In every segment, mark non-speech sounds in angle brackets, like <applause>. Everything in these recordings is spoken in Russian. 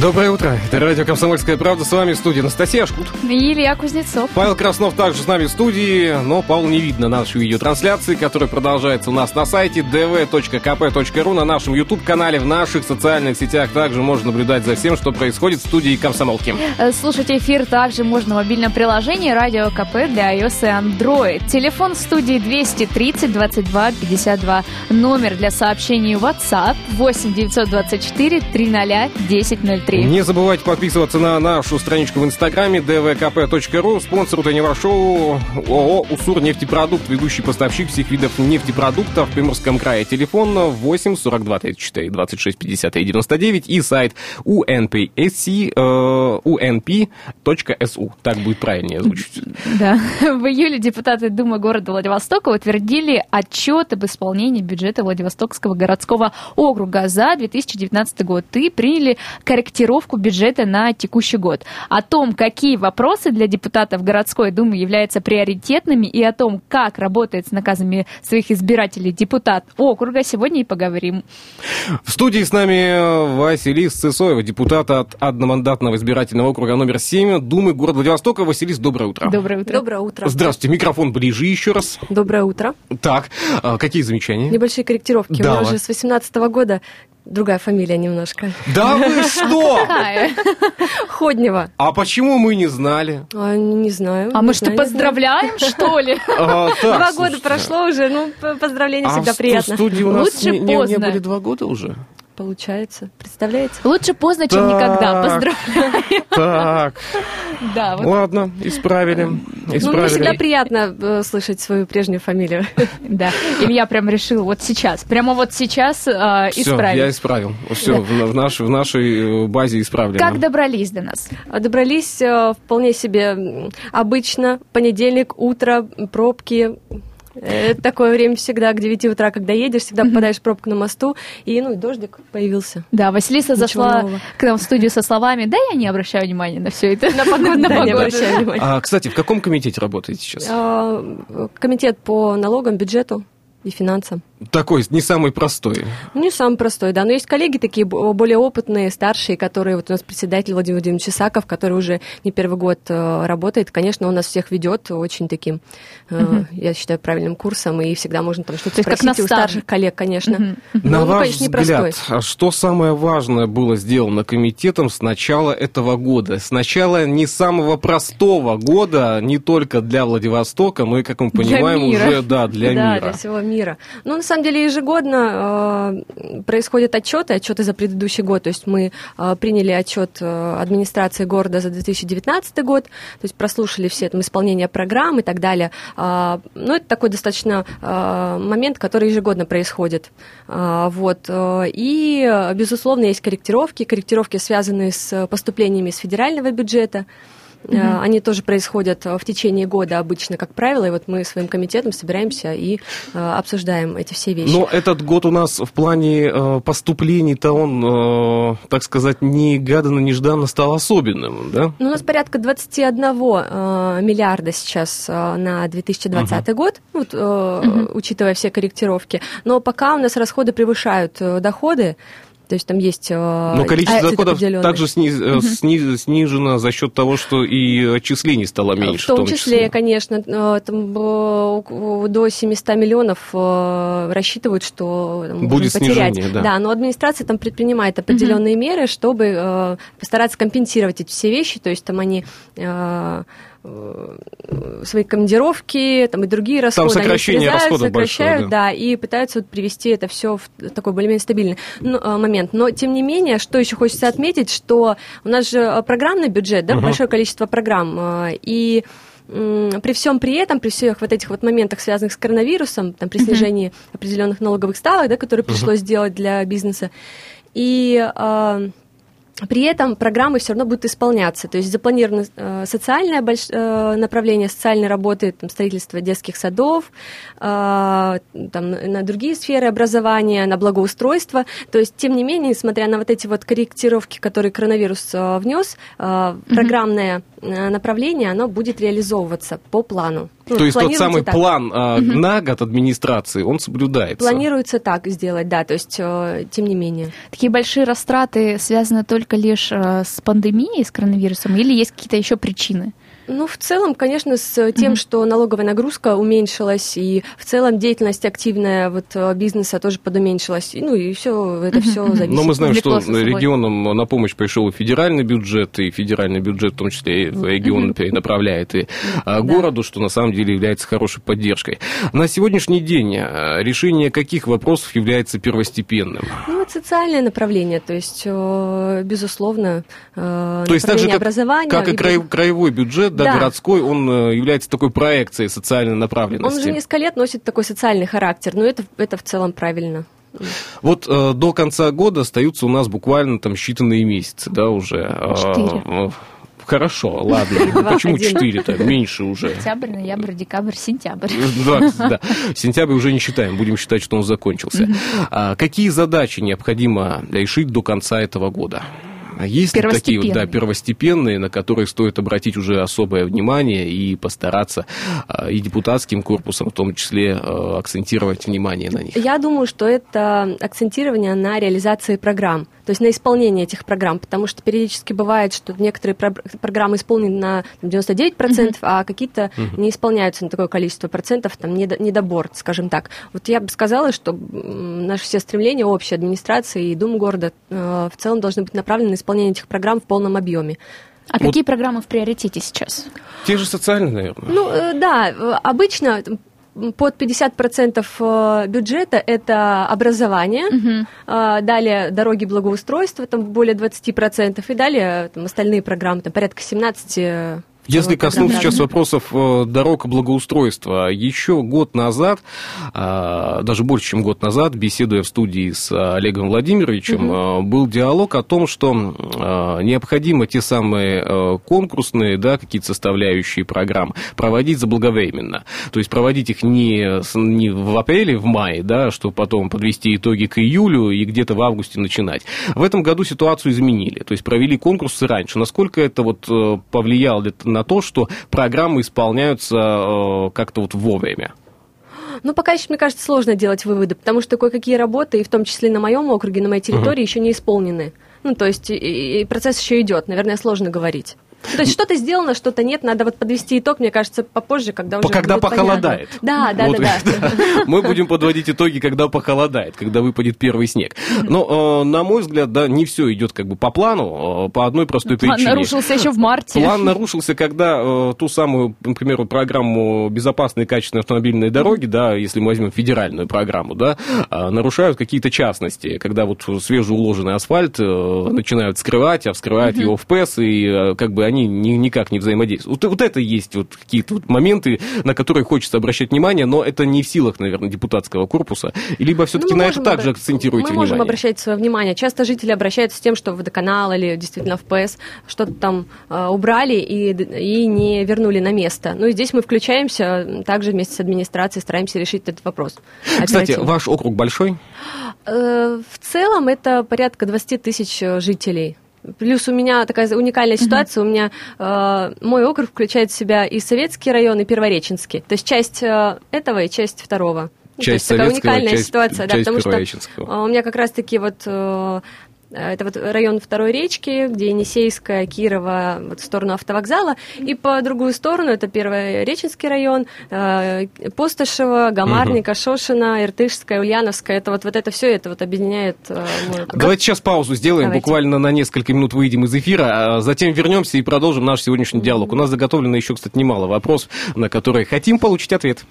Доброе утро. Это радио «Комсомольская правда». С вами в студии Анастасия Шкут. И Илья Кузнецов. Павел Краснов также с нами в студии, но Павла не видно на нашей видеотрансляции, которая продолжается у нас на сайте dv.kp.ru, на нашем YouTube-канале, в наших социальных сетях. Также можно наблюдать за всем, что происходит в студии «Комсомолки». Э, Слушать эфир также можно в мобильном приложении «Радио КП» для iOS и Android. Телефон в студии 230 22 52. Номер для сообщений WhatsApp 8 924 300 1003. Не забывайте подписываться на нашу страничку в инстаграме dvkp.ru, спонсор утреннего шоу ООО «Уссур нефтепродукт», ведущий поставщик всех видов нефтепродуктов в Приморском крае. Телефон 8 42 34 26 53 99 и сайт unpsc, э, unp.su. Так будет правильнее звучить. Да. В июле депутаты Думы города Владивостока утвердили отчет об исполнении бюджета Владивостокского городского округа за 2019 год и приняли корректировку бюджета на текущий год. О том, какие вопросы для депутатов городской думы являются приоритетными и о том, как работает с наказами своих избирателей депутат округа, сегодня и поговорим. В студии с нами Василис Цесоева, депутат от одномандатного избирательного округа номер 7 Думы города Владивостока. Василис, доброе утро. Доброе утро. Доброе утро. Здравствуйте, микрофон ближе еще раз. Доброе утро. Так, а, какие замечания? Небольшие корректировки. У Давай. меня уже с 18 года другая фамилия немножко. Да вы <laughs> что? Ходнева. А почему мы не знали? А, не, знаю. А мы что, поздравляем, что ли? <laughs> А, Два года прошло уже, ну, поздравления всегда приятно. сту- студии у нас Лучше не, не- поздно. были два года уже? Получается. Представляете? Лучше поздно, чем Так. никогда. Поздравляю. Так, Да, вот, ладно, исправили. Ну, мне Исправили. всегда приятно э, слышать свою прежнюю фамилию. <laughs> да. Илья прям решил вот сейчас, прямо вот сейчас э, Все, исправить. я исправил. Все, в, в наш- в нашей э, базе исправлено. Как добрались до нас? А Добрались э, вполне себе обычно. Понедельник, утро, пробки. Это такое время всегда, к 9 утра, когда едешь, всегда попадаешь в пробку на мосту, и, ну, и дождик появился. Да, Василиса Ничего зашла нового. к нам в студию со словами, да, я не обращаю внимания на все это. На погоду, <laughs> На погоду. А, кстати, в каком комитете работаете сейчас? А, Комитет по налогам, бюджету и финансам. Такой, не самый простой. Не самый простой, да. Но есть коллеги такие более опытные, старшие, которые... Вот у нас председатель Владимир Владимирович Исаков, который уже не первый год э, работает. Конечно, он нас всех ведет очень таким, э, я считаю, правильным курсом. И всегда можно там что-то То есть как спросить у старших коллег, конечно. Мгм. Ну, На ну, ваш конечно, взгляд, а что самое важное было сделано комитетом с начала этого года? С начала не самого простого года, не только для Владивостока, но и, как мы понимаем, уже да, для <laughs> да, мира. для всего мира. Ну, на самом деле, ежегодно э, происходят отчеты, отчеты за предыдущий год. То есть мы э, приняли отчет э, администрации города за 2019 год, то есть прослушали все там исполнение программ и так далее. А, ну, это такой достаточно э, момент, который ежегодно происходит. А, вот. э, И, э, безусловно, есть корректировки. Корректировки связаны с поступлениями из федерального бюджета. Э, Они тоже происходят э, в течение года обычно, как правило, и вот мы своим комитетом собираемся и э, обсуждаем эти все вещи. Но этот год у нас в плане поступлений-то он, так сказать, негаданно-нежданно стал особенным, да? Ну, у нас порядка 21 э, миллиарда сейчас на 2020 год, вот, э, учитывая все корректировки. Но пока у нас расходы превышают доходы, то есть там есть... э, Но количество дефицит доходов также сниз- э, сниз- снижено за счет того, что и отчислений стало меньше. В том числе, конечно, э, там, э, у- до 700 миллионов э, рассчитывают, что там, Будет потерять. снижение, да. но администрация там предпринимает определенные меры, чтобы э, постараться компенсировать эти все вещи. То есть там они э, э, свои командировки там, и другие расходы. они сокращение срезают, расходов большое, сокращают, да. да, и пытаются вот привести это все в такой более-менее стабильный ну, э, момент. Но, тем не менее, что еще хочется отметить, что у нас же э, программный бюджет, да, Мгм. большое количество программ, э, и при всем при этом, при всех вот этих вот моментах, связанных с коронавирусом, там, при снижении определенных налоговых ставок, да, которые пришлось сделать для бизнеса, и э, при этом программы все равно будут исполняться. То есть запланировано э, социальное больш... э, направление социальной работы, там, строительство детских садов, э, там, на другие сферы образования, на благоустройство. То есть, тем не менее, несмотря на вот эти вот корректировки, которые коронавирус внес, программное э, направление, оно будет реализовываться по плану. Ну, то есть тот самый так. план э, угу. на год администрации, он соблюдается? Планируется так сделать, да, то есть э, тем не менее. Такие большие растраты связаны только лишь э, с пандемией, с коронавирусом, или есть какие-то еще причины? Ну, в целом, конечно, с тем, mm-hmm. что налоговая нагрузка уменьшилась, и в целом деятельность активная вот э, бизнеса тоже подуменьшилась. Ну, и все, это mm-hmm. все зависит. Но мы знаем, что регионам на помощь пришел и федеральный бюджет, и федеральный бюджет в том числе и в регион mm-hmm. перенаправляет и mm-hmm. городу, что на самом деле является хорошей поддержкой. На сегодняшний день э, решение каких вопросов является первостепенным? Ну, вот социальное направление, то есть, безусловно, то есть так же, как, образования. Как и краевой бюджет, да, да. городской, он э, является такой проекцией социальной направленности. Он уже несколько лет носит такой социальный характер, но это, это в целом правильно. Вот э, до конца года остаются у нас буквально там считанные месяцы, да, уже. А, Четыре. Э, хорошо, ладно. <laughs> Почему четыре-то? Меньше уже. Октябрь, ноябрь, декабрь, сентябрь. <laughs> Да, да. Сентябрь уже не считаем, будем считать, что он закончился. А какие задачи необходимо решить до конца этого года? А есть ли такие вот, да, первостепенные, на которые стоит обратить уже особое внимание и постараться а, и депутатским корпусом в том числе а, акцентировать внимание на них? Я думаю, что это акцентирование на реализации программ то есть на исполнение этих программ, потому что периодически бывает, что некоторые про- программы исполнены на 99%, mm-hmm. а какие-то mm-hmm. не исполняются на такое количество процентов, там недо- недобор, скажем так. Вот я бы сказала, что наши все стремления общей администрации и Дум города э, в целом должны быть направлены на исполнение этих программ в полном объеме. А вот. какие программы в приоритете сейчас? Те же социальные, наверное. Ну, э, да, обычно под 50% э, бюджета это образование, угу. далее дороги благоустройства, там более 20%, и далее там, остальные программы, там порядка 17 если коснуться сейчас вопросов э, дорог и благоустройства, еще год назад, а, даже больше, чем год назад, беседуя в студии с Олегом Владимировичем, угу. был диалог о том, что необходимо те самые э, конкурсные, да, какие-то составляющие программ проводить заблаговременно. То есть проводить их не, не в апреле, в мае, да, чтобы потом подвести итоги к июлю и где-то в августе начинать. В этом году ситуацию изменили, то есть провели конкурсы раньше. Насколько это вот э, повлияло на на то, что программы исполняются э, как-то вот вовремя? Ну, пока еще, мне кажется, сложно делать выводы, потому что кое-какие работы, и в том числе на моем округе, на моей территории, uh-huh. еще не исполнены. Ну, то есть и, и процесс еще идет, наверное, сложно говорить. То есть что-то сделано, что-то нет, надо вот подвести итог, мне кажется, попозже, когда уже Когда похолодает. Понятно. Да, да, вот, да, да. Мы будем подводить итоги, когда похолодает, когда выпадет первый снег. Но, э, на мой взгляд, да, не все идет как бы по плану, э, по одной простой причине. План нарушился еще в марте. План нарушился, когда э, ту самую, например, программу безопасной и качественной автомобильной дороги, да, если мы возьмем федеральную программу, да, нарушают какие-то частности, когда вот свежеуложенный асфальт начинают скрывать, а вскрывают его в ПЭС, и как бы они ни, никак не взаимодействуют. Вот, вот это есть вот какие-то вот моменты, на которые хочется обращать внимание, но это не в силах, наверное, депутатского корпуса. Либо все-таки ну, на это также акцентируете мы внимание? Мы можем обращать свое внимание. Часто жители обращаются с тем, что водоканал или действительно в ПС что-то там э, убрали и, и не вернули на место. Ну и здесь мы включаемся также вместе с администрацией, стараемся решить этот вопрос. Кстати, ваш округ большой? Э, в целом это порядка 20 тысяч жителей. Плюс у меня такая уникальная ситуация, mm-hmm. у меня э, мой округ включает в себя и Советский район, и Первореченский. То есть часть э, этого и часть второго. Часть ну, то есть такая уникальная часть, ситуация, часть да, потому что э, у меня как раз-таки вот Э, это вот район второй речки, где Енисейская, Кирова, вот в сторону автовокзала. И по другую сторону, это первый Реченский район, э, Постышево, Гамарника. Шошина, Иртышская, Ульяновская. Это вот, вот это все это вот объединяет э, Давайте сейчас паузу сделаем, Давайте. буквально на несколько минут выйдем из эфира, а затем вернемся и продолжим наш сегодняшний диалог. У нас заготовлено еще, кстати, немало вопросов, на которые хотим получить ответ.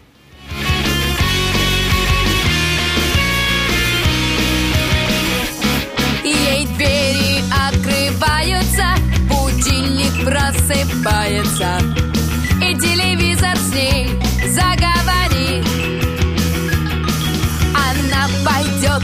Просыпается. И телевизор с ней заговорит. Она пойдет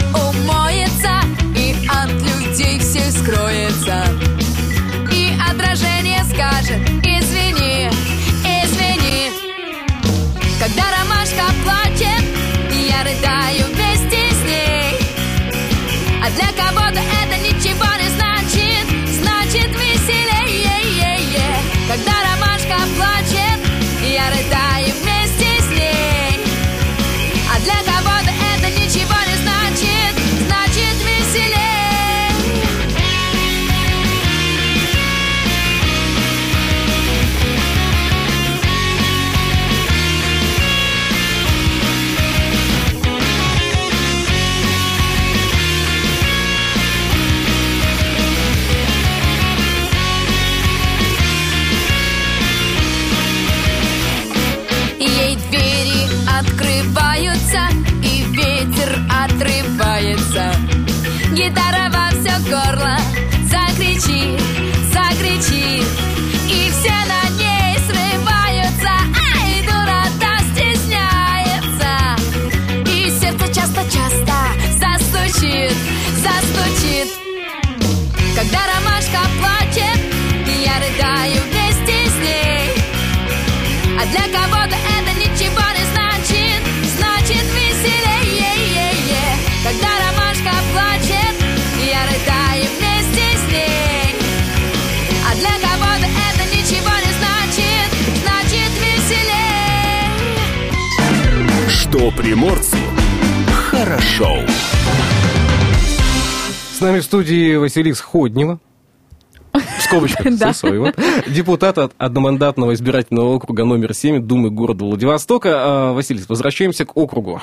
приморцу хорошо. С нами в студии Василис Ходнева. В скобочках <laughs> вот. депутат от одномандатного избирательного округа номер 7 Думы города Владивостока. А, Василий, возвращаемся к округу.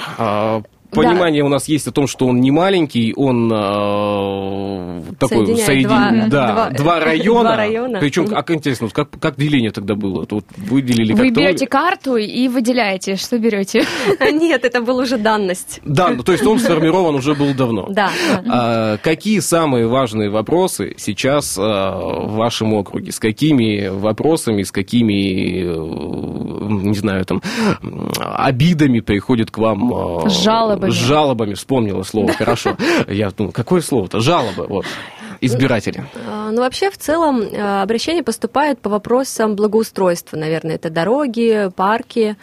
А, Понимание у нас есть о том, что он не маленький, он а, такой Соединяет соедин- два- да, два- два района. <laughs> два района. Причем, как интересно, как, как деление тогда было? Вот выделили Вы как-то- берете карту и выделяете. Что берете? <laughs> Нет, это была уже данность. Да, ну, то есть он сформирован уже был давно. Да. да. А, какие самые важные вопросы сейчас а, в вашем округе? С какими вопросами, с какими, э, не знаю, там, обидами приходят к вам? а, С жалобами. С жалобами, вспомнила слово, хорошо. Я думаю, какое слово-то? Жалобы, вот, избиратели. А, Ну, вообще, в целом, э, обращения поступают по вопросам благоустройства, наверное, это дороги, парки,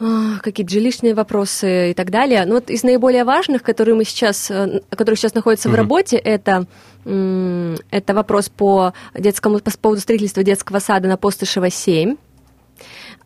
а, какие-то жилищные вопросы и так далее. Но вот из наиболее важных, которые мы сейчас, э, которые сейчас находятся в работе, это, это вопрос по детскому, по поводу строительства детского сада на Постышева 7 а,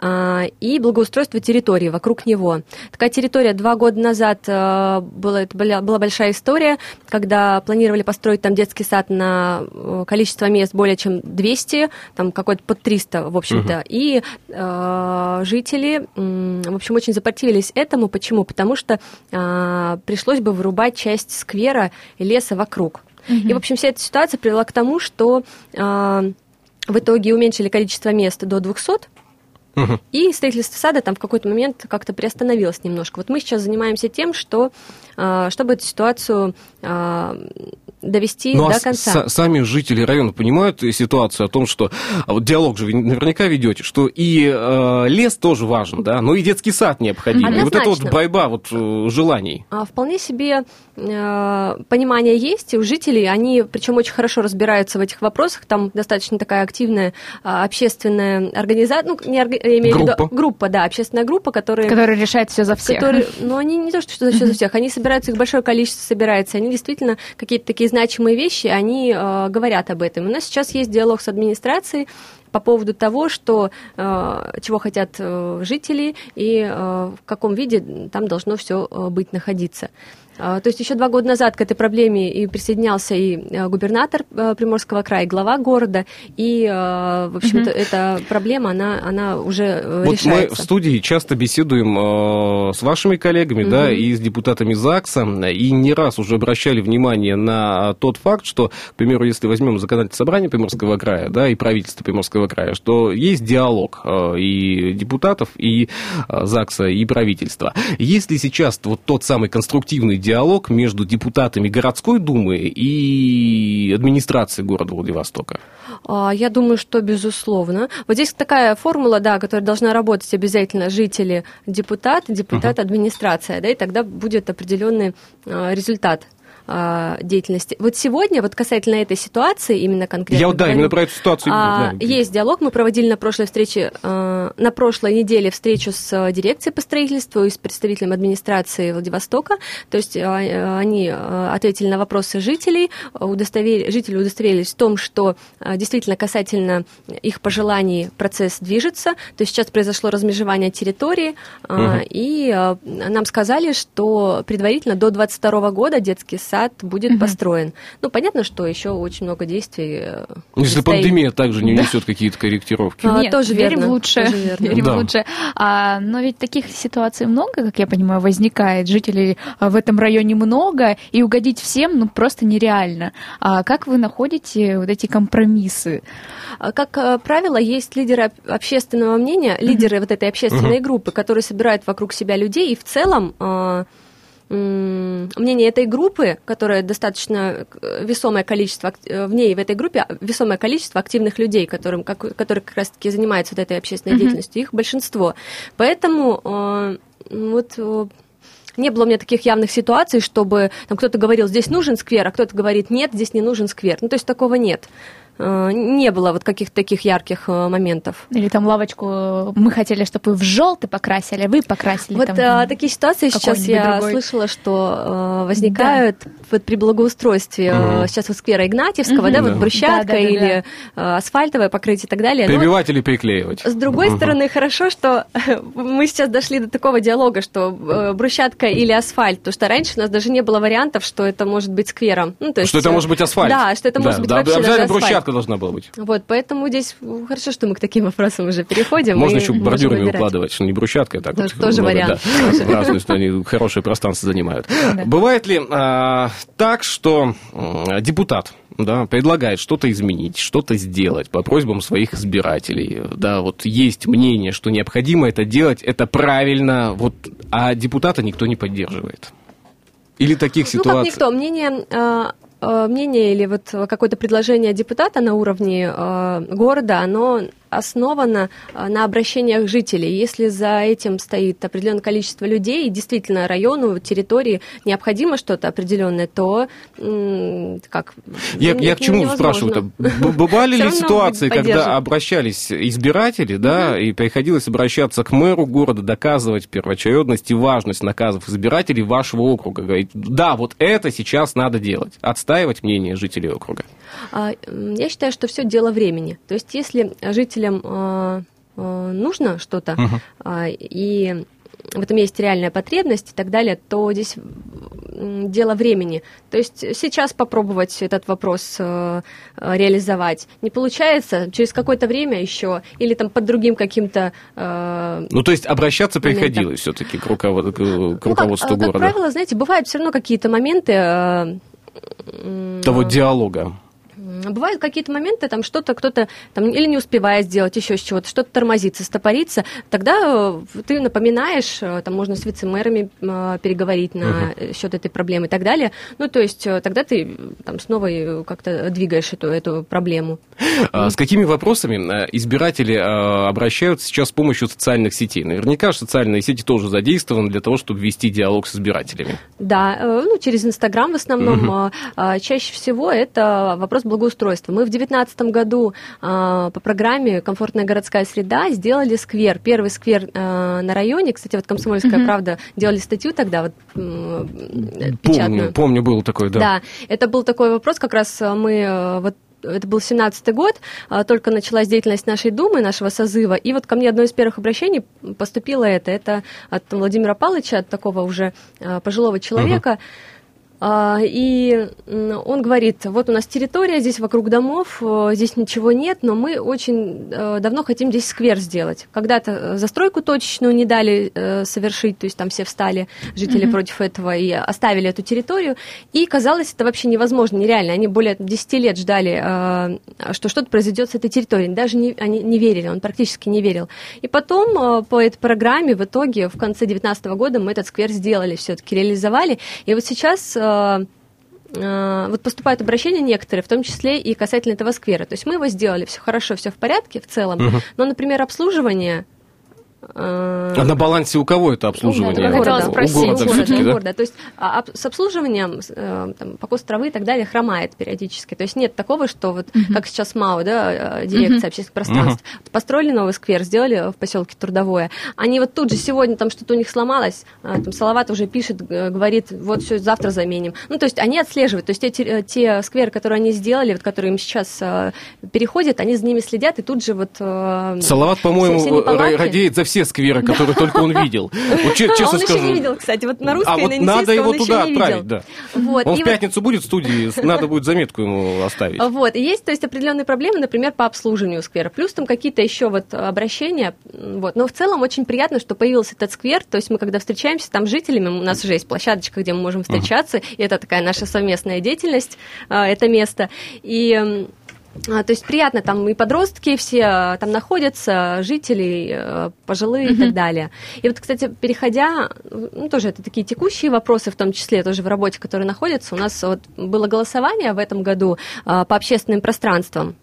и благоустройство территории вокруг него. Такая территория два года назад э, была, это была, была большая история, когда планировали построить там детский сад на э, количество мест более чем 200, там какой-то под 300, в общем-то. И э, жители, в общем, очень запротивились этому. Почему? Потому что э, пришлось бы вырубать часть сквера и леса вокруг. И, в общем, вся эта ситуация привела к тому, что э, в итоге уменьшили количество мест до 200, И строительство сада там в какой-то момент как-то приостановилось немножко. Вот мы сейчас занимаемся тем, что а, чтобы эту ситуацию а, довести Ну, а до с- конца. сами жители района понимают ситуацию о том, что а вот диалог же вы наверняка ведете, что и э, лес тоже важен, да, но и детский сад необходим. И вот это вот Однозначно. борьба вот э, желаний. А, Вполне себе понимание есть у жителей, они причем очень хорошо разбираются в этих вопросах, там достаточно такая активная а, общественная организация, ну, не орга- я имею в виду Группа. группа, да, общественная группа, которая Который решает все за всех. которые, ну, они не то, что что за всех, они собираются, их большое количество собирается, они действительно какие-то такие значимые вещи, они э, говорят об этом. У нас сейчас есть диалог с администрацией по поводу того, что, э, чего хотят э, жители и э, в каком виде там должно все быть находиться. А, То есть еще два года назад к этой проблеме и присоединялся и губернатор Приморского края, и глава города, и, в общем-то, эта проблема, она, она уже Вот решается. мы в студии часто беседуем с вашими коллегами, да, и с депутатами ЗАГСа, и не раз уже обращали внимание на тот факт, что, к примеру, если возьмем законодательное собрание Приморского края, да, и правительство Приморского края, что есть диалог э, и депутатов, и э, ЗАГСа, и правительства. Есть ли сейчас вот тот самый конструктивный диалог между депутатами городской думы и администрацией города Владивостока? А, Я думаю, что безусловно. Вот здесь такая формула, да, которая должна работать обязательно жители, депутат, депутат, администрация, да, и тогда будет определенный а, результат а, деятельности. Вот сегодня, вот касательно этой ситуации, именно конкретно. Я вот, да, именно про эту ситуацию. а, да. Есть диалог. Мы проводили на прошлой встрече, э, на прошлой неделе встречу с э, дирекцией по строительству и с представителем администрации Владивостока. То есть э, они ответили на вопросы жителей, э, удостовер... жители удостоверились в том, что э, действительно касательно их пожеланий процесс движется. То есть сейчас произошло размежевание территории, э, Мгм. и э, нам сказали, что предварительно до 2022 года детский сад будет построен. Ну, понятно, что еще очень много действий. э, Если предстоит. пандемия также не несет какие-то корректировки. А, Нет, тоже верим верно, в лучшее. тоже верно. Верим Да. в лучшее. А, но ведь таких ситуаций много, как я понимаю, возникает. Жителей а, в этом районе много, и угодить всем ну, просто нереально. А как вы находите вот эти компромиссы? А, Как э, правило, есть лидеры об- общественного мнения, лидеры вот этой общественной группы, которые собирают вокруг себя людей, и в целом мнение этой группы, которая достаточно э, весомое количество, э, в ней, в этой группе, а, весомое количество активных людей, которым, как, которые как раз-таки занимаются вот этой общественной деятельностью, их большинство. Поэтому э, вот не было у меня таких явных ситуаций, чтобы там кто-то говорил, здесь нужен сквер, а кто-то говорит, нет, здесь не нужен сквер. Ну, то есть такого нет. Э, Не было вот каких-то таких ярких э, моментов. Или там лавочку э, мы хотели, чтобы вы в желтый покрасили, а вы покрасили. Вот там, а, такие ситуации сейчас я другой. слышала, что э, возникают вот при благоустройстве э, сейчас вот сквера Игнатьевского, да, Да. вот брусчатка Да-да-да-да. или э, асфальтовое покрытие и так далее. Но Прибивать или приклеивать? С другой стороны, хорошо, что <laughs> мы сейчас дошли до такого диалога, что э, брусчатка или асфальт, потому что раньше у нас даже не было вариантов, что это может быть сквером. Ну, то есть, Что это может быть асфальт? Да, что это может быть да, вообще даже асфальт. Брусчатка должна была быть. Вот, поэтому здесь э, хорошо, что мы к таким вопросам уже переходим. Можно еще бордюрами укладывать, что не брусчаткой, а так Тоже- вот. тоже вариант. в <laughs> разные стороны хорошее пространство занимают. Бывает ли а, так, что депутат да, предлагает что-то изменить, что-то сделать по просьбам своих избирателей. Да, вот есть мнение, что необходимо это делать, это правильно, вот, а депутата никто не поддерживает. Или таких Ну, как ситуаций. никто. Мнение, э, мнение или вот какое-то предложение депутата на уровне э, города, оно основано э, на обращениях жителей. Если за этим стоит определенное количество людей, и действительно району, территории необходимо что-то определенное, то как... Я, не- я к чему спрашиваю-то? <laughs> Бывали ли ситуации, когда обращались избиратели, да, и приходилось обращаться к мэру города, доказывать первоочередность и важность наказов избирателей вашего округа? Говорить, да, вот это сейчас надо делать. Отстаивать мнение жителей округа. А, Я считаю, что все дело времени. То есть, если жителям а, а, нужно что-то, а, и в этом есть реальная потребность и так далее, то здесь дело времени. То есть сейчас попробовать этот вопрос э, реализовать не получается, через какое-то время еще, или там под другим каким-то... э, Ну, то есть обращаться Моментах. приходилось все-таки к, руковод- к- к ну, как, руководству э, как города. правило, знаете, бывают все равно какие-то моменты... э, Того диалога. Бывают какие-то моменты, там что-то кто-то там или не успевает сделать, еще с чего-то, что-то тормозится, стопорится. Тогда э, ты напоминаешь, э, там можно с вице-мэрами э, переговорить на счет этой проблемы и так далее. Ну, то есть тогда ты там снова как-то двигаешь эту, эту проблему. А С какими вопросами избиратели обращаются сейчас с помощью социальных сетей? Наверняка социальные сети тоже задействованы для того, чтобы вести диалог с избирателями. Да, ну, через Инстаграм в основном. э, Чаще всего это вопрос благоустройства. Мы в 2019 году э, по программе «Комфортная городская среда» сделали сквер. Первый сквер э, на районе. Кстати, вот «Комсомольская правда» делали статью тогда, вот э, Помню, печатную. помню, был такой, да. Да, это был такой вопрос, как раз э, мы э, вот это был 17-й год, а, только началась деятельность нашей Думы, нашего созыва, и вот ко мне одно из первых обращений поступило это. Это от Владимира Павловича, от такого уже пожилого человека. А, И м, он говорит, вот у нас территория, здесь вокруг домов, э, здесь ничего нет, но мы очень э, давно хотим здесь сквер сделать. Когда-то э, застройку точечную не дали совершить, то есть там все встали, жители против этого, и оставили эту территорию. И казалось, это вообще невозможно, нереально. Они более 10 лет ждали, что что-то произойдет с этой территорией. Даже не, они не верили, он практически не верил. И потом по этой программе в итоге в конце 2019 года мы этот сквер сделали, все-таки реализовали. И вот сейчас вот поступают обращения некоторые, в том числе и касательно этого сквера. То есть мы его сделали, все хорошо, все в порядке в целом, но, например, обслуживание... э, А на балансе у кого это обслуживание? Ну, хотела у спросить. города у города, у да? города. То есть а, об- с обслуживанием, э, там, покос травы и так далее хромает периодически. То есть нет такого, что вот как сейчас МАУ, да, э, дирекция общественных пространств, построили новый сквер, сделали в поселке Трудовое. Они вот тут же сегодня там что-то у них сломалось, э, там Салават уже пишет, говорит, вот все завтра заменим. Ну, то есть они отслеживают. То есть те, те, скверы, которые они сделали, вот, которые им сейчас переходят, они за ними следят и тут же вот... Салават, по-моему, радеет за все скверы, которые только он видел. Вот А честно он еще скажу. не видел, кстати, вот на русской А вот на надо его еще туда отправить, да. Вот, Он в вот- пятницу будет в студии, надо будет заметку ему оставить. Вот, и есть, то есть, определенные проблемы, например, по обслуживанию сквера. Плюс там какие-то еще вот обращения. Вот. Но в целом очень приятно, что появился этот сквер. То есть мы, когда встречаемся там с жителями, у нас уже есть площадочка, где мы можем встречаться, и это такая наша совместная деятельность, а, это место. И То есть приятно, там и подростки все а, там находятся, жители, э, пожилые и так далее. И вот, кстати, переходя, ну, тоже это такие текущие вопросы, в том числе тоже в работе, которые находятся, у нас вот было голосование в этом году а, по общественным пространствам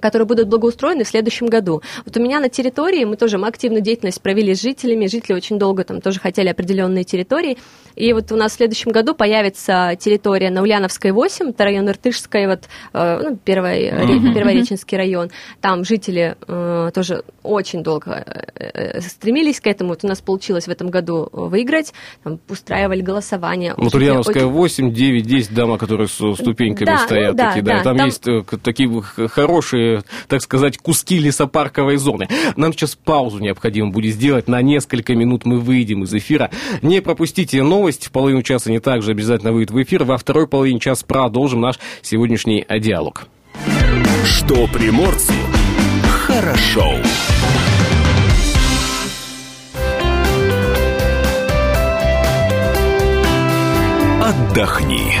которые будут благоустроены в следующем году. Вот у меня на территории, мы тоже мы активную деятельность провели с жителями, жители очень долго там тоже хотели определенные территории, и вот у нас в следующем году появится территория на Ульяновской 8, это район Иртышской, вот, э, ну, первый, ре- Первореченский район, там жители э, тоже очень долго э, э, стремились к этому, вот у нас получилось в этом году выиграть, там, устраивали голосование. Вот Очень- Ульяновская очень- 8, 9, 10 дома, которые с ступеньками Да, стоят ну да, такие, да. да, Там, там- есть э, такие х- хорошие, так сказать, куски лесопарковой зоны. Нам сейчас паузу необходимо будет сделать. На несколько минут мы выйдем из эфира. Не пропустите новости. В половину часа не также обязательно выйдет в эфир. Во второй половине часа продолжим наш сегодняшний диалог. Что приморцу хорошо. Отдохни.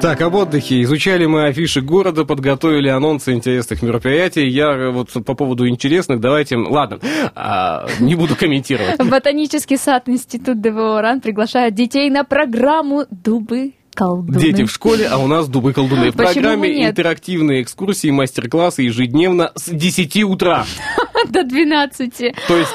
Так, об отдыхе. Изучали мы афиши города, подготовили анонсы интересных мероприятий. Я э, вот по поводу интересных, давайте... Ладно, а, не буду комментировать. Ботанический сад Институт ДВО РАН приглашает детей на программу «Дубы колдуны». Дети в школе, а у нас дубы колдуны. В программе интерактивные экскурсии, мастер-классы ежедневно с 10 утра. <laughs> До 12. То есть...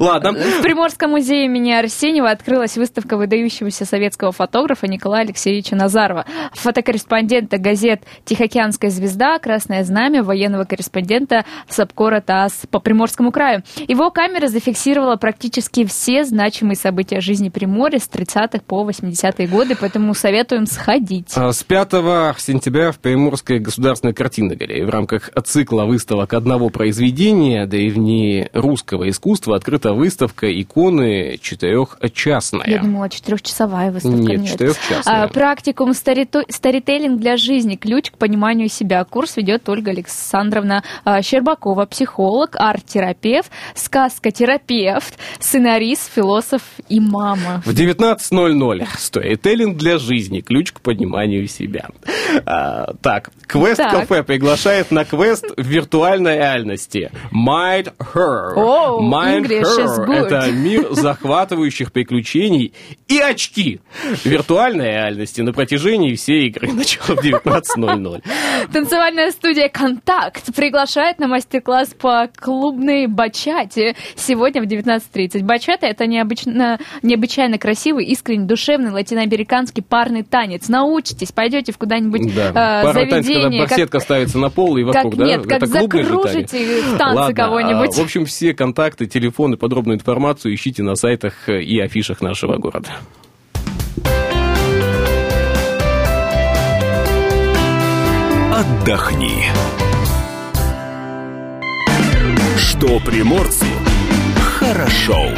Ладно. В Приморском музее имени Арсеньева открылась выставка выдающегося советского фотографа Николая Алексеевича Назарова, фотокорреспондента газет «Тихоокеанская звезда», «Красное знамя», военного корреспондента Сапкора ТАСС по Приморскому краю. Его камера зафиксировала практически все значимые события жизни Приморья с 30-х по 80-е годы, поэтому советуем сходить. А, С 5 сентября в Приморской государственной картинной галерее в рамках цикла выставок одного произведения, да и вне русского искусства, открыта выставка иконы четырехчастная. Я думала, четырехчасовая выставка. Нет, четырехчастная. А, практикум старито- старителлинг для жизни. Ключ к пониманию себя. Курс ведет Ольга Александровна а, Щербакова, психолог, арт-терапевт, сказкотерапевт, сценарист, философ и мама. В 19.00 сторителлинг для жизни. Ключ к пониманию себя. А, так, квест-кафе приглашает на квест в виртуальной реальности. Mind Her. О, Mind Is Her. Это мир захватывающих приключений и очки виртуальной реальности на протяжении всей игры. Начало в 19.00. Танцевальная студия «Контакт» приглашает на мастер-класс по клубной бачате сегодня в 19.30. Бачата – это необычно, необычайно красивый, искренний, душевный латиноамериканский парный танец. Научитесь, пойдете в куда-нибудь Да. э, Парный танец, когда заведение. как- барсетка ставится на пол и вокруг, как да? нет, как Это закружите в танце Ладно, кого-нибудь. а, В общем, все контакты, телефоны, подробную информацию ищите на сайтах э, и афишах нашего города. Отдохни. Что приморцу хорошо.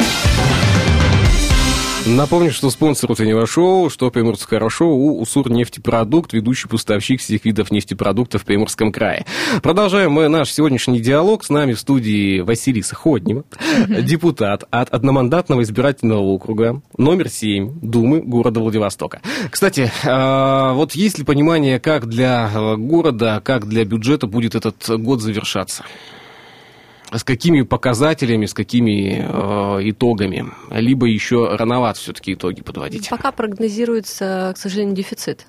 Напомню, что спонсор утреннего шоу, что Приморское хорошо, у Усур нефтепродукт, ведущий поставщик всех видов нефтепродуктов в Приморском крае. Продолжаем мы наш сегодняшний диалог. С нами в студии Василиса Ходнева, депутат от одномандатного избирательного округа, номер 7 Думы города Владивостока. Кстати, а, вот есть ли понимание, как для э, города, как для бюджета будет этот год завершаться? С какими показателями, с какими э, итогами? Либо еще рановато все-таки итоги подводить? Пока прогнозируется, к сожалению, дефицит.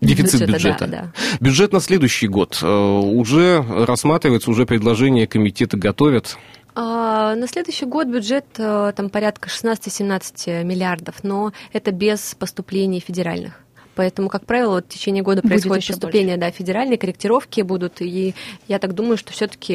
Дефицит бюджета, бюджета. да, да. Бюджет на следующий год э, уже рассматривается, уже предложения комитеты готовят. А, На следующий год бюджет э, там порядка 16-17 миллиардов, но это без поступлений федеральных. Поэтому, как правило, вот в течение года Будет происходит поступление, да, федеральные корректировки будут, и я так думаю, что все-таки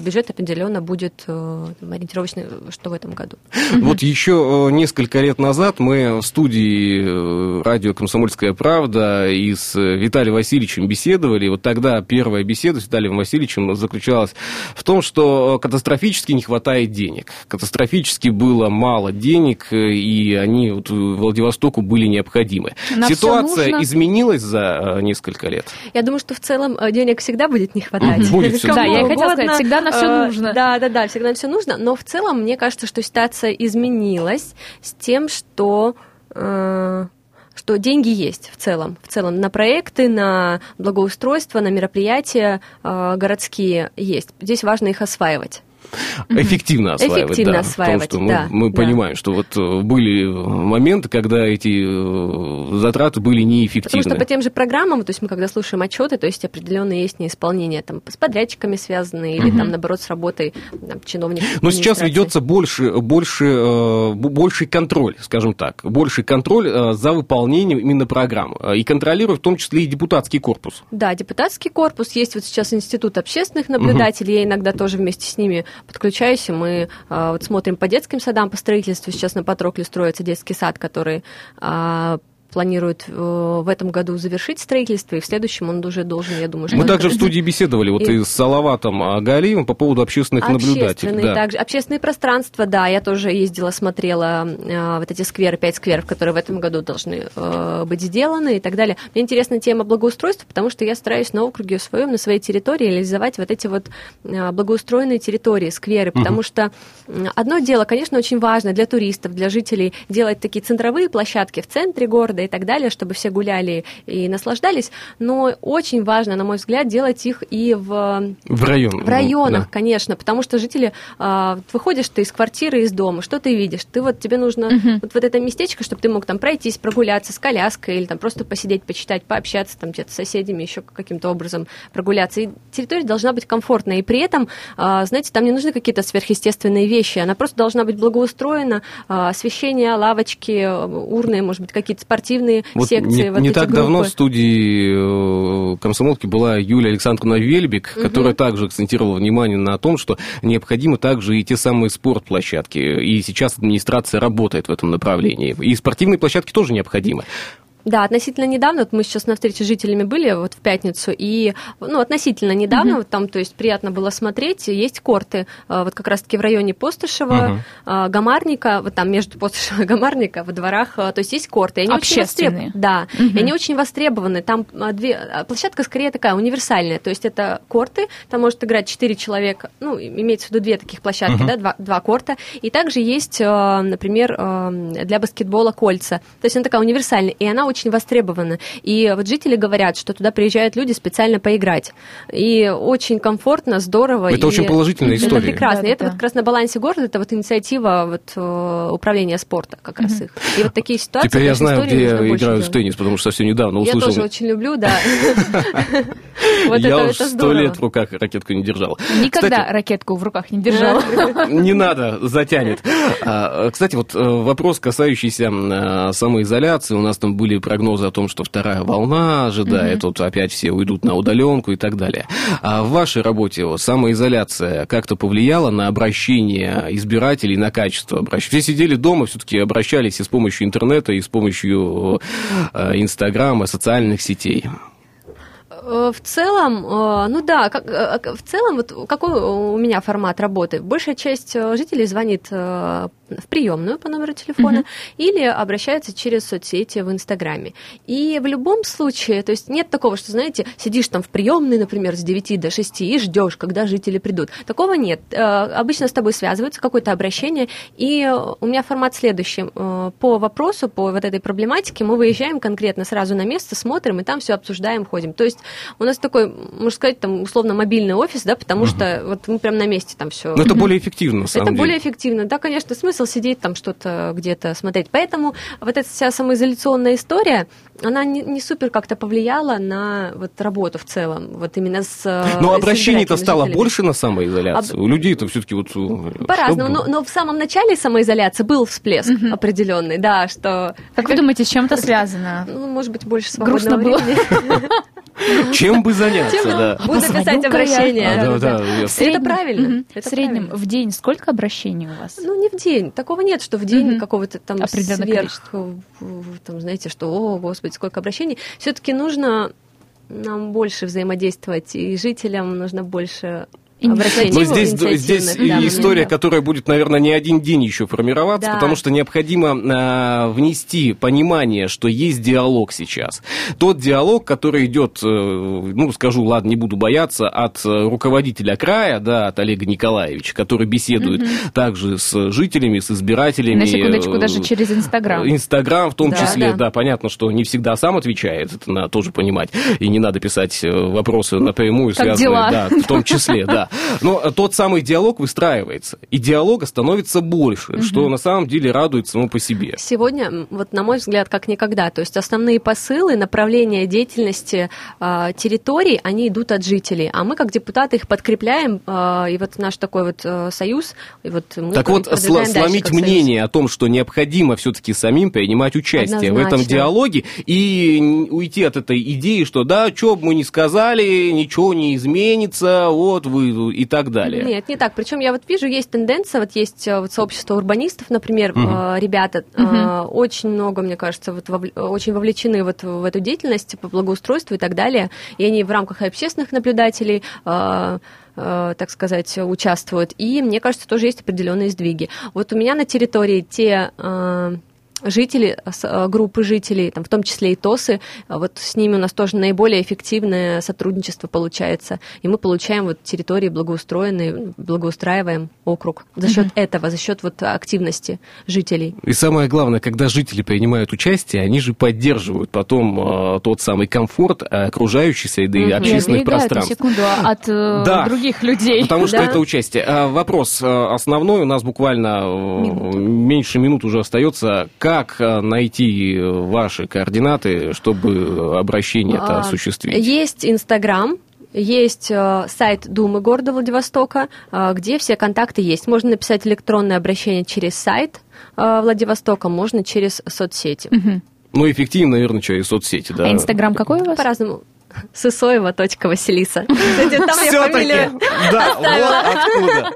бюджет определенно будет э, ориентировочный, что в этом году. Вот еще э, несколько лет назад мы в студии э, радио «Комсомольская правда» и с Виталием Васильевичем беседовали. Вот тогда первая беседа с Виталием Васильевичем заключалась в том, что катастрофически не хватает денег. Катастрофически было мало денег, и они вот Владивостоку были необходимы. На всё Ситуация нужно. изменилась за э, несколько лет. Я думаю, что в целом э, денег всегда будет не хватать. Будет всегда. <laughs> Да, я и хотела сказать, всегда на всё Э, нужно. Да, да, да, всегда на все нужно. Но в целом, мне кажется, что ситуация изменилась с тем, что что деньги есть в целом, в целом на проекты, на благоустройство, на мероприятия э, городские есть. Здесь важно их осваивать. Эффективно осваивать, Эффективно да. осваивать, Потому что да, мы, мы да. понимаем, что вот э, были моменты, когда эти э, затраты были Потому неэффективны. что по тем же программам, то есть мы когда слушаем отчеты, то есть определенные есть неисполнения там с подрядчиками связанные или там наоборот с работой там, чиновников. Но сейчас ведется больше, больше, э, б- больший контроль, скажем так, больший контроль э, за выполнением именно программ. Э, И контролирует в том числе и депутатский корпус. Да, депутатский корпус, есть вот сейчас институт общественных наблюдателей, я иногда тоже вместе с ними подключаюсь, и мы а, вот смотрим по детским садам, по строительству, сейчас на Патрокле строится детский сад, который а, планирует э, в этом году завершить строительство, и в следующем он уже должен, я думаю, что... Мы также в студии беседовали вот И- и с Салаватом Агалиевым по поводу общественных наблюдателей. Общественные Да. также. Общественные пространства, да, я тоже ездила, смотрела э, вот эти скверы, пять скверов, которые в этом году должны э, быть сделаны и так далее. Мне интересна тема благоустройства, потому что я стараюсь на округе своем, на своей территории реализовать вот эти вот благоустроенные территории, скверы, потому что м, одно дело, конечно, очень важно для туристов, для жителей делать такие центровые площадки в центре города и так далее, чтобы все гуляли и наслаждались, но очень важно, на мой взгляд, делать их и в В район. в районах, Да. конечно, потому что жители, а, выходишь ты из квартиры, из дома, что ты видишь? Ты вот, тебе нужно вот, вот это местечко, чтобы ты мог там пройтись, прогуляться с коляской или там просто посидеть, почитать, пообщаться там где-то с соседями, еще каким-то образом прогуляться. И территория должна быть комфортная, и при этом, а, знаете, там не нужны какие-то сверхъестественные вещи, она просто должна быть благоустроена, а, освещение, лавочки, урны, может быть, какие-то спортивные Вот секции. не, вот не так давно в группы. студии э, комсомолки была Юлия Александровна Вельбик, которая также акцентировала внимание на том, что необходимы также и те самые спортплощадки. И сейчас администрация работает в этом направлении. И спортивные площадки тоже необходимы. Да, относительно недавно, вот мы сейчас на встрече с жителями были вот в пятницу, и, ну, относительно недавно, вот там, то есть, приятно было смотреть, есть корты, а, вот как раз-таки в районе Постышева, а, Гамарника, вот там между Постышева и Гамарника, во дворах, а, то есть, есть корты, и они очень Общественные. востреб- Да, Мгм. и они очень востребованы, там две, площадка скорее такая универсальная, то есть, это корты, там может играть четыре человека, ну, имеется в виду две таких площадки, да, два, два корта, и также есть, например, а, для баскетбола кольца, то есть, она такая универсальная, и она очень востребована. И вот жители говорят, что туда приезжают люди специально поиграть. И очень комфортно, здорово. Это и очень положительная Это история. прекрасно. И это Да-да-да. вот как раз на балансе города, это вот инициатива вот, э, управления спорта как раз их. И вот такие ситуации, Теперь я знаю, где больше играют в теннис, потому что совсем недавно Я услышал. тоже очень люблю, да. <laughs> Вот я это уж это сто лет в руках ракетку не держал. Никогда ракетку в руках не держала. <laughs> Не надо, затянет. А, Кстати, вот э, вопрос, касающийся э, самоизоляции. У нас там были прогнозы о том, что вторая волна ожидает, вот опять все уйдут на удаленку и так далее. А в вашей работе вот, самоизоляция как-то повлияла на обращение избирателей, на качество обращения? Все сидели дома, все-таки обращались и с помощью интернета, и с помощью э, Инстаграма, социальных сетей. Э, В целом, э, ну да, как, в целом, вот какой у меня формат работы? Большая часть жителей звонит в приемную по номеру телефона или обращается через соцсети в Инстаграме. И в любом случае, то есть нет такого, что, знаете, сидишь там в приемной, например, с 9 до 6 и ждешь, когда жители придут. Такого нет. Э, Обычно с тобой связываются, какое-то обращение, и у меня формат следующий. Э, По вопросу, по вот этой проблематике мы выезжаем конкретно сразу на место, смотрим, и там все обсуждаем, ходим. То есть у нас такой, можно сказать, там условно мобильный офис, да, потому что вот мы прям на месте там все. Но это более эффективно, на самом Это деле. более эффективно, да, конечно. Смысл смысл сидеть там что-то где-то смотреть. Поэтому вот эта вся самоизоляционная история, она не, не супер как-то повлияла на вот работу в целом, вот именно с э, Но обращений-то стало жителями. больше на самоизоляцию. Об... У людей-то все-таки вот... Э, По-разному, но, но в самом начале самоизоляции был всплеск угу. определенный, да, что... Как, как вы думаете, с чем это связано? Ну, может быть, больше свободного Грустно времени. <laughs> Чем бы заняться, да. Буду писать обращение. А, Это правильно. В среднем в день сколько обращений у вас? Ну, не в день. Такого нет, что в день какого-то там сверх, там, знаете, что, о, господи, сколько обращений. Все-таки нужно нам больше взаимодействовать, и жителям нужно больше но здесь, здесь да, история, да. которая будет, наверное, не один день еще формироваться, да. потому что необходимо э, внести понимание, что есть диалог сейчас. Тот диалог, который идет, э, ну, скажу, ладно, не буду бояться, от руководителя края, да, от Олега Николаевича, который беседует угу. также с жителями, с избирателями. На секундочку, даже через Инстаграм. Инстаграм в том да, числе, да. да, понятно, что не всегда сам отвечает, это надо тоже понимать, и не надо писать вопросы напрямую, как связанные, дела? да, в том числе, да. Но тот самый диалог выстраивается, и диалога становится больше, угу. что на самом деле радует само по себе. Сегодня, вот на мой взгляд, как никогда, то есть основные посылы, направления деятельности э, территорий, они идут от жителей, а мы как депутаты их подкрепляем, э, и вот наш такой вот э, союз, и вот мы Так вот, сл- сломить мнение союз. о том, что необходимо все-таки самим принимать участие Однозначно. в этом диалоге и уйти от этой идеи, что да, что бы мы не сказали, ничего не изменится, вот вы и так далее. Нет, не так. Причем я вот вижу, есть тенденция, вот есть э, вот сообщество урбанистов, например, угу. ребята угу. очень много, мне кажется, вот вов... очень вовлечены вот в эту деятельность по благоустройству и так далее. И они в рамках общественных наблюдателей так сказать, участвуют. И мне кажется, тоже есть определенные сдвиги. Вот у меня на территории те жители, э, группы жителей, там, в том числе и ТОСы, вот с ними у нас тоже наиболее эффективное сотрудничество получается. И мы получаем вот территории благоустроенные, благоустраиваем округ за счет mm-hmm. этого, за счет вот активности жителей. И самое главное, когда жители принимают участие, они же поддерживают потом э, тот самый комфорт окружающей среды mm-hmm. общественных пространств. секунду а от э, да, других людей. Потому что да. это участие. А вопрос э, основной, у нас буквально Минуту. меньше минут уже остается. Как как э, найти ваши координаты, чтобы обращение это а, осуществить? Есть Инстаграм, есть э, сайт Думы города Владивостока, э, где все контакты есть. Можно написать электронное обращение через сайт Владивостока, можно через соцсети. Угу. Ну, эффективно, наверное, через соцсети, да. А Инстаграм какой у вас? По-разному. Сысоева.василиса. Все-таки, да, вот откуда.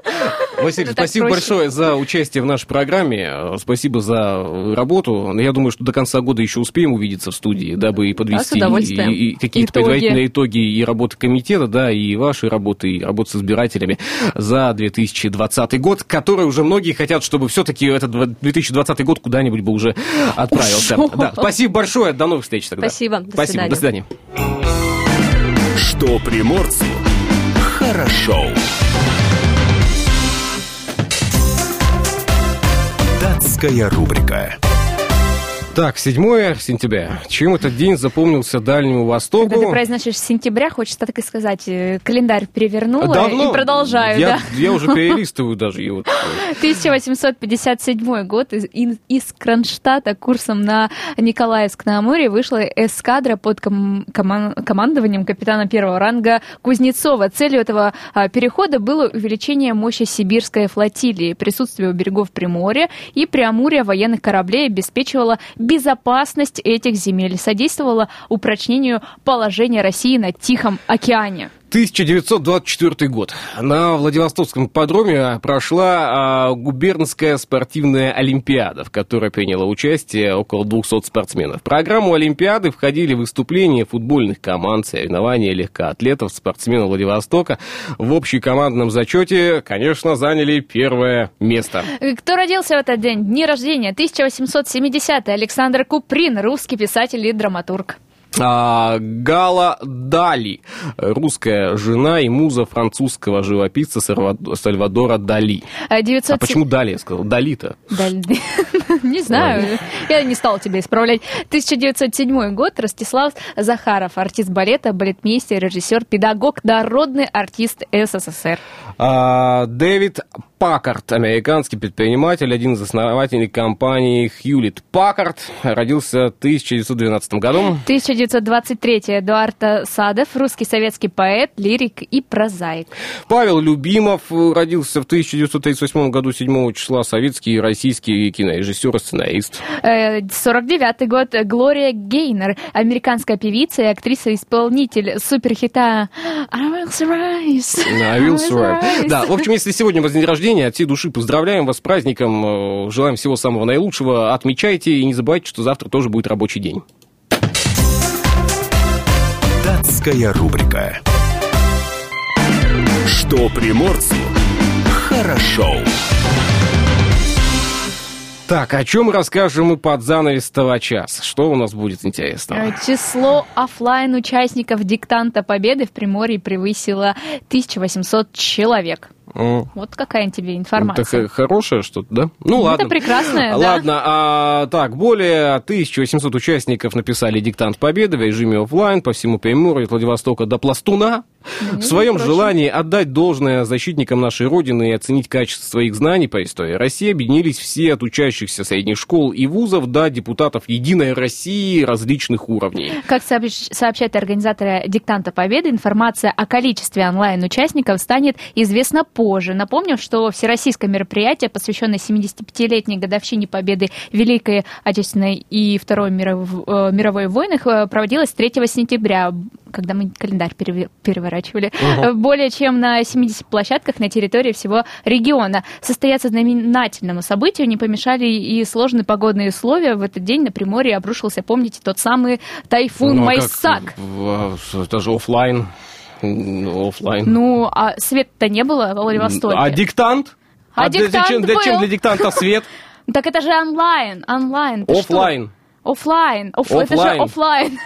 Василий, спасибо большое за участие в нашей программе, спасибо за работу. Я думаю, что до конца года еще успеем увидеться в студии, дабы и подвести какие-то предварительные итоги и работы комитета, да, и вашей работы, и работы с избирателями за 2020 год, который уже многие хотят, чтобы все-таки этот 2020 год куда-нибудь бы уже отправился. Да, спасибо большое, до новых встреч тогда. Спасибо, до спасибо, до свидания что приморцу хорошо. Датская рубрика. Так, 7 сентября. Чем этот день запомнился Дальнему Востоку? Когда ты произносишь сентября, хочется так и сказать, э, календарь перевернула Давно. и продолжаю. Я, да? я уже <laughs> перелистываю даже его. 1857 год из, из Кронштадта курсом на Николаевск на Амуре вышла эскадра под ком- коман- командованием капитана первого ранга Кузнецова. Целью этого а, перехода было увеличение мощи сибирской флотилии. Присутствие у берегов Приморья и Преамурья военных кораблей обеспечивало безопасность этих земель, содействовала упрочнению положения России на Тихом океане. 1924 год. На Владивостокском подроме прошла а, губернская спортивная олимпиада, в которой приняло участие около 200 спортсменов. В программу олимпиады входили выступления футбольных команд, соревнования легкоатлетов, спортсменов Владивостока. В общекомандном зачете, конечно, заняли первое место. Кто родился в этот день? Дни рождения 1870 Александр Куприн, русский писатель и драматург. А, Гала Дали, русская жена и муза французского живописца Сальвадора Дали. 900... А, а почему Дали, я сказал? Дали-то. Дали. <laughs> Не знаю, я не стала тебя исправлять. 1907 год, Ростислав Захаров, артист балета, балетмейстер, режиссер, педагог, народный артист СССР. А, Дэвид Паккарт, американский предприниматель, один из основателей компании Хьюлит Паккарт, родился в 1912 году. 1923 Эдуард Садов, русский советский поэт, лирик и прозаик. Павел Любимов родился в 1938 году 7 числа, советский и российский кинорежиссер и сценарист. Э, 49 год Глория Гейнер, американская певица и актриса-исполнитель суперхита I will rise. I will survive. Да, в общем, если сегодня у вас день рождения, от всей души поздравляем вас с праздником, э, желаем всего самого наилучшего, отмечайте и не забывайте, что завтра тоже будет рабочий день. Датская рубрика. Что приморцу хорошо. Так, о чем расскажем мы под занавес того часа? Что у нас будет интересного? Э, Число оффлайн участников диктанта Победы в Приморье превысило 1800 человек. Вот какая тебе Это информация. х- хорошее что-то, да? Ну, Это ладно. прекрасное, да. Ладно, а, так, более 1800 участников написали диктант победы в режиме оффлайн по всему Приморью от Владивостока до Пластуна. Ну, в своем желании отдать должное защитникам нашей Родины и оценить качество своих знаний по истории России объединились все от учащихся средних школ и вузов до депутатов Единой России различных уровней. Как сообщ- сообщают организаторы диктанта Победы, информация о количестве онлайн-участников станет известна позже. Напомню, что всероссийское мероприятие, посвященное 75-летней годовщине победы Великой Отечественной и Второй миров- э, мировой войнах, э, проводилось 3 сентября, когда мы календарь переворачивали, э, более чем на 70 площадках на территории всего региона. Состояться знаменательному событию не помешали и сложные погодные условия. В этот день на Приморье обрушился, помните, тот самый тайфун Ну, а как, Майсак. в- Это же оффлайн. М, Оффлайн. Ну, а света-то не было в Владивостоке. А диктант? А для, диктант чем, для чем был. для диктанта свет? <laughs> Так это же онлайн, онлайн. что? Оффлайн. Офф- Это же оффлайн.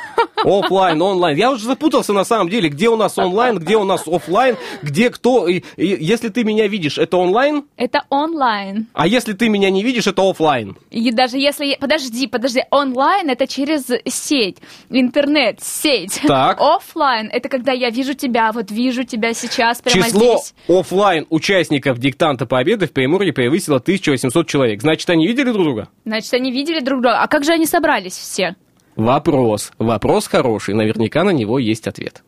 Оффлайн, онлайн. Я уже запутался на самом деле, где у нас онлайн, где у нас оффлайн, где кто. И, и если ты меня видишь, это онлайн, Это онлайн. а если ты меня не видишь, это оффлайн. И даже если... Подожди, подожди. Онлайн — это через сеть, интернет, сеть. Так. Оффлайн — это когда я вижу тебя, вот вижу тебя сейчас прямо Число здесь. оффлайн участников диктанта Победы в Приморье превысило 1800 человек. Значит, они видели друг друга? Значит, они видели друг друга. А как же они собрались все? Вопрос. Вопрос хороший. Наверняка на него есть ответ.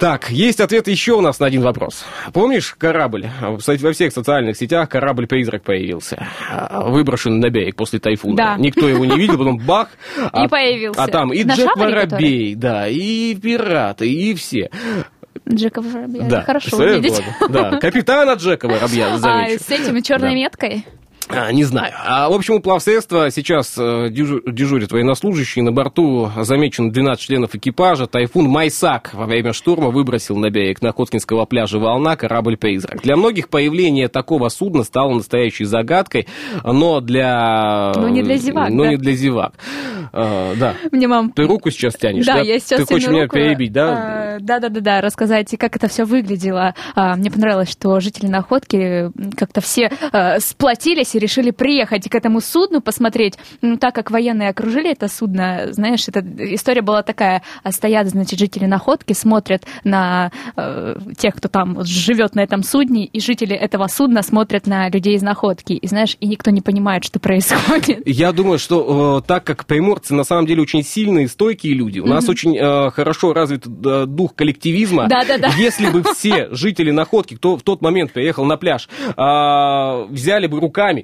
Так, есть ответ еще у нас на один вопрос. Помнишь корабль? Во всех социальных сетях корабль-призрак появился. А, Выброшенный на берег после тайфуна. Да. Никто его не видел, потом бах. <laughs> а- появился. А там и На Джек шабле, Воробей, да, и пираты, и все. Джека Воробья. да, Хорошо увидеть. Да, капитана Джека Воробья, <laughs> А, замечу. с этими черной Да. меткой? А, не знаю. А, в общем, у плавсредства сейчас э, дежу- дежурят военнослужащие. На борту замечено 12 членов экипажа. Тайфун Майсак во время штурма выбросил на берег Находкинского пляжа волна корабль-призрак. Для многих появление такого судна стало настоящей загадкой, но для... Ну, не для зевак, Но да. не для зевак. Э, да. Мне мам Ты руку сейчас тянешь, Да, да? я сейчас Ты хочешь тяну меня руку, перебить, да? а, Да, да, да, да, рассказать, как это все выглядело. А, Мне понравилось, что жители находки как-то все а, сплотились и решили приехать к этому судну посмотреть. Ну, так как военные окружили это судно, знаешь, эта история была такая. А Стоят, значит, жители находки, смотрят на э, тех, кто там живет на этом судне, и жители этого судна смотрят на людей из находки. И знаешь, и никто не понимает, что происходит. Я думаю, что э, так как приморцы на самом деле очень сильные, стойкие люди, у нас очень э, хорошо развит э, дух коллективизма. Да-да-да. Если бы все жители находки, кто в тот момент приехал на пляж, э, взяли бы руками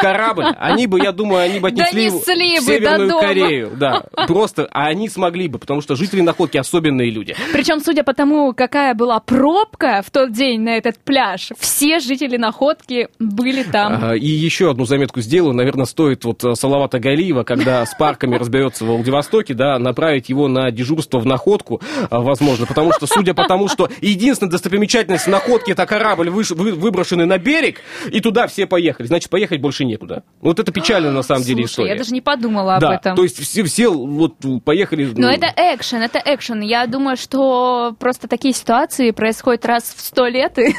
корабль, они бы, я думаю, они бы отнесли в Северную. Корею. Да, просто, а они смогли бы, потому что жители находки особенные люди. Причем, судя по тому, какая была пробка в тот день на этот пляж, все жители находки были там. Ага, И еще одну заметку сделаю. Наверное, стоит вот э, Салавата Галиева, когда с парками разберется во Владивостоке, да, направить его на дежурство в находку, а, возможно. Потому что, судя по тому, что единственная достопримечательность находки это корабль, выброшенный на берег, и туда все поехали. Значит, поехать больше некуда. Вот это печально на самом деле Слушай, история. я даже не подумала об да, этом. то есть все, все вот поехали... Но это экшен, это экшен. Я думаю, что просто такие ситуации происходят раз в сто лет. И...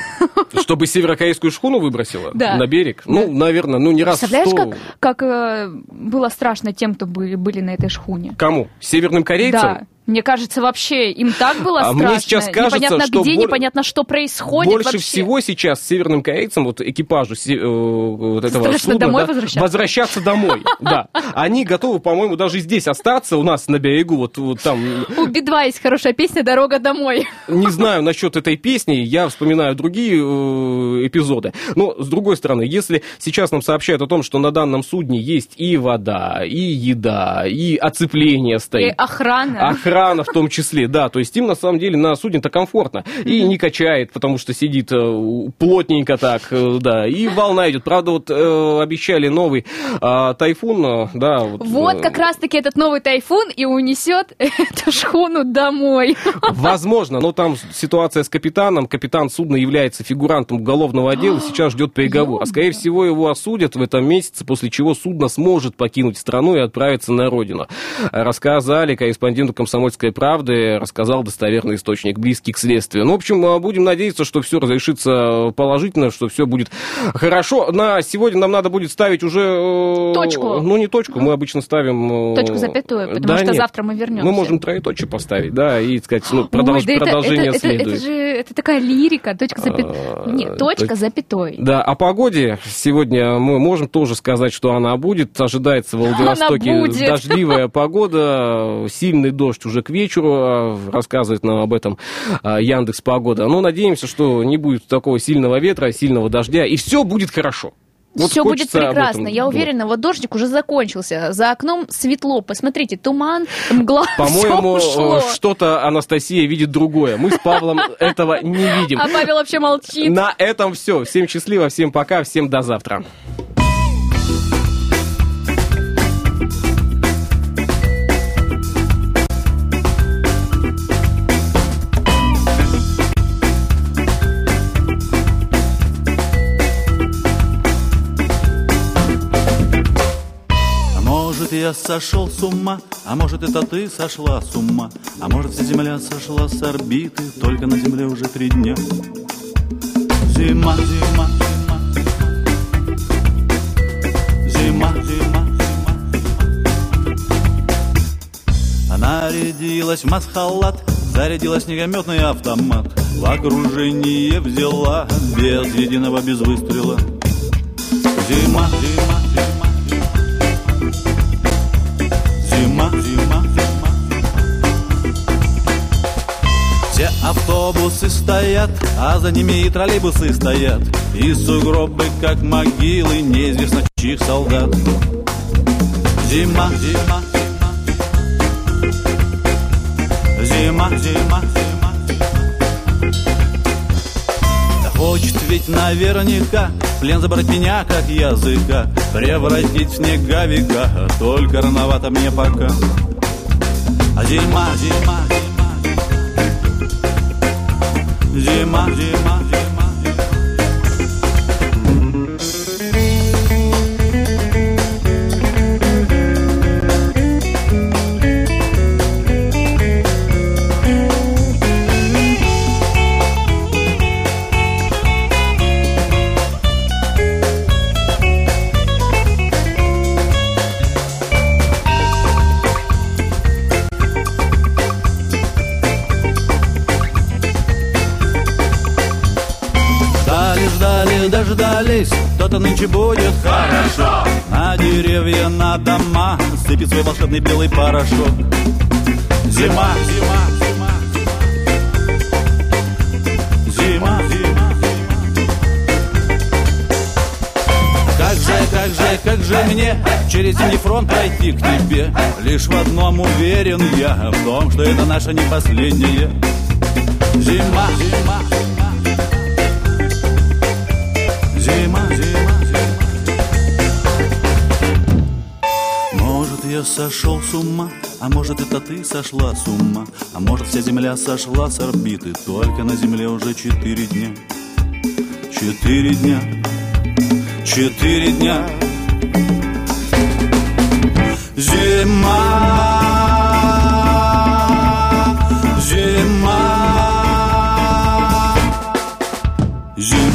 <laughs> Чтобы северокорейскую шхуну выбросила Да. на берег. Ну, наверное, ну не раз в Представляешь, сто. как, как э, было страшно тем, кто были, были на этой шхуне? Кому? Северным корейцам? Да. Мне кажется, вообще им так было А страшно. мне сейчас кажется, непонятно что где, боль- непонятно что происходит Больше вообще. всего сейчас северным корейцам, вот экипажу э, вот этого Страшно судна, домой да, возвращаться? возвращаться домой. <laughs> Да. Они готовы, по-моему, даже здесь остаться у нас на берегу, вот, вот там. У Би-2 есть хорошая песня «Дорога домой». Не знаю насчет этой песни, я вспоминаю другие э, эпизоды. Но, с другой стороны, если сейчас нам сообщают о том, что на данном судне есть и вода, и еда, и оцепление И стоит, охрана. Охрана в том числе, да. То есть им на самом деле на судне-то комфортно. И не качает, потому что сидит э, плотненько так, э, да. И волна идет. Правда, вот э, обещали новый а, тайфун, э, да. Вот, Вот как раз-таки этот новый тайфун и унесет <laughs> эту шхуну домой. Возможно, но там ситуация с капитаном. Капитан судна является фигурантом уголовного отдела, <gasps> сейчас ждет переговор. А скорее всего его осудят в этом месяце, после чего судно сможет покинуть страну и отправиться на родину. Рассказали корреспонденту «Комсомольской правды», рассказал достоверный источник, близкий к следствию. Ну, в общем, э, будем надеяться, что все разрешится положительно, что все будет хорошо. На сегодня нам надо будет ставить уже... э, Точку. Ну, не точку, мы обычно ставим... э, Точку запятую, потому да что нет. завтра мы вернемся. Мы можем троеточие поставить, да, и сказать, ну, <gasps> Ой, продолж- да это- продолжение это, это, следует. это же это такая лирика, точка запятой. А, Нет, точка точ- запятой. Да, о погоде сегодня мы можем тоже сказать, что она будет. Ожидается в Владивостоке дождливая погода, сильный дождь уже к вечеру, а, рассказывает нам об этом а, Яндекс Погода. Но надеемся, что не будет такого сильного ветра, сильного дождя, и все будет хорошо. Вот Все будет прекрасно. Я уверена, вот дождик уже закончился. За окном светло. Посмотрите, туман, мгла. <laughs> По-моему, э, что-то Анастасия видит другое. Мы с Павлом этого не видим. А Павел вообще молчит. На этом все. Всем счастливо, всем пока, всем до завтра. Я сошел с ума, а может это ты сошла с ума, а может вся земля сошла с орбиты, только на земле уже три дня. Зима, зима, зима, зима, зима, зима. Она рядилась в масхалат, зарядила снегометный автомат, в окружение взяла без единого без выстрела. Зима, зима, зима, автобусы стоят, а за ними и троллейбусы стоят. И сугробы, как могилы, неизвестно чьих солдат. Зима, зима, зима. Зима, зима, зима. Хочет ведь наверняка Плен забрать меня, как языка Превратить в снеговика Только рановато мне пока А зима, зима, зима Зима, зима, зима То-то нынче будет хорошо. На деревья, на дома Сыпет свой волшебный белый порошок. Зима, зима, зима. Зима, зима, Как же, как же, как же мне Через зимний фронт пройти к тебе? Лишь в одном уверен я В том, что это наша не последняя зима, зима Зима, зима, я сошел с ума, а может, это ты сошла с ума, а может, вся земля сошла с орбиты, только на земле уже четыре дня. Четыре дня, четыре дня. Зима, зима, зима.